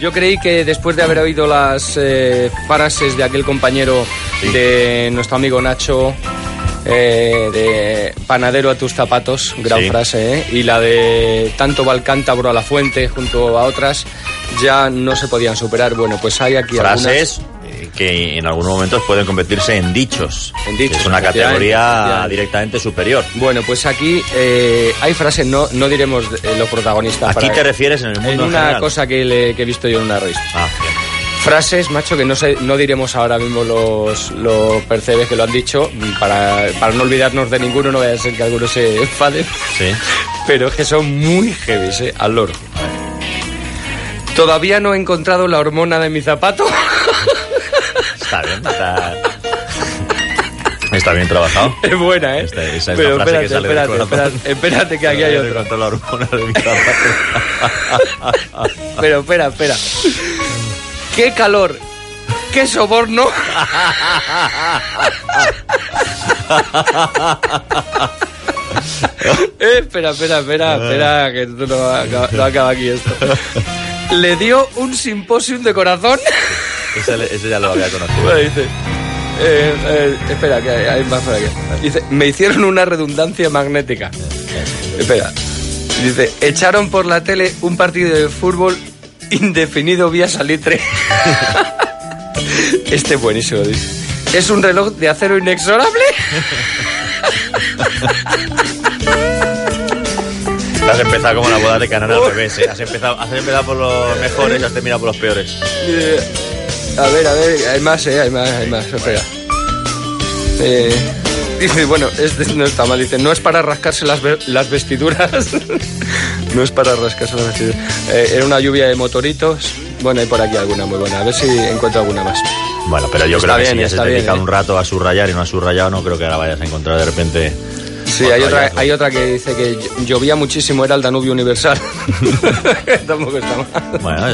Yo creí que después de haber oído las eh, frases de aquel compañero de nuestro amigo Nacho, eh, de panadero a tus zapatos, gran Sí. frase, ¿eh? y la de tanto va el cántabro a la fuente junto a otras, ya no se podían superar. Bueno, pues hay aquí Frases que en algunos momentos pueden convertirse en dichos. En dichos, Es una categoría directamente superior. Bueno, pues aquí eh, hay frases, no, no diremos eh, los protagonistas. ¿A quién te refieres en el mundo En en una general? cosa que, le- que he visto yo en una revista. Ah, bien. Frases, macho, que no sé, no diremos ahora mismo los, los percebes que lo han dicho, para, para no olvidarnos de ninguno, no vaya a ser que alguno se enfade, Sí. pero es que son muy heavy, ¿eh? Al loro. Todavía no he encontrado la hormona de mi zapato. Está bien, está... Está bien trabajado. es buena, ¿eh? Esta- esa es pero la frase que espérate, sale espérate, espérate, espérate, que aquí hay zapato. Pero espera, espera. ¡Qué calor! ¡Qué soborno! Eh, espera, espera, espera, espera, que esto no no acaba aquí esto. Le dio un simposium de corazón. Ese, ese ya lo había conocido. Bueno, dice, eh, eh, espera, que hay, hay más por aquí. Dice, me hicieron una redundancia magnética. Espera. Dice, echaron por la tele un partido de fútbol indefinido vía salitre. este es buenísimo, dice. ¿Es un reloj de acero inexorable? Has empezado como la boda de Canal al revés, ¿eh? Has empezado, has empezado por los mejores y has terminado por los peores. Eh, a ver, a ver, hay más, eh, hay más, hay más, espera. Eh, dice, bueno, este no está mal, dice, no es para rascarse las, ve- las vestiduras. no es para rascarse las vestiduras. Eh, era una lluvia de motoritos. Bueno, hay por aquí alguna muy buena. A ver si encuentro alguna más. Bueno, pero yo Está creo que si ya se está te bien, dedica ¿eh? un rato a subrayar y no a subrayado, no creo que ahora vayas a encontrar de repente. Sí, hay otra, hallazgo. hay otra que dice que llo- llovía muchísimo, era el Danubio Universal. Tampoco está mal. Bueno,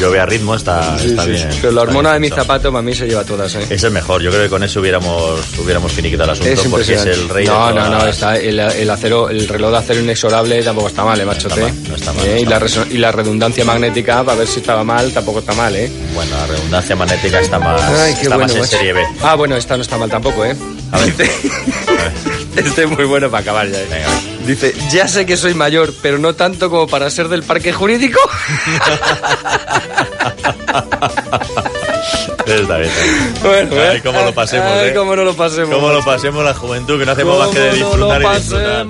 veo a ritmo, está, Sí, está sí, bien. Pero la hormona de mi zapato para mí se lleva todas, ¿eh? Es el mejor, yo creo que con eso hubiéramos, hubiéramos finiquitado el asunto Es porque es el rey no, de no, todas no, está el, el acero, el reloj de acero inexorable tampoco está mal, eh. No está mal, no está mal, Eh, no y, la mal. reso- y la redundancia magnética, para ver si estaba mal, tampoco está mal, ¿eh? Bueno, la redundancia magnética está más, Ay, qué está bueno, más en macho. serie B. Ah, bueno, esta no está mal tampoco, ¿eh? A ver. Este es muy bueno para acabar ya. ¿eh? Venga. Dice, ya sé que soy mayor, pero no tanto como para ser del parque jurídico. Está bien, está bien. bueno, Ay, ¿eh? cómo lo pasemos, Ay, ¿eh? cómo no lo pasemos. Cómo lo pasemos la juventud, que no hacemos más que de no disfrutar lo y disfrutar.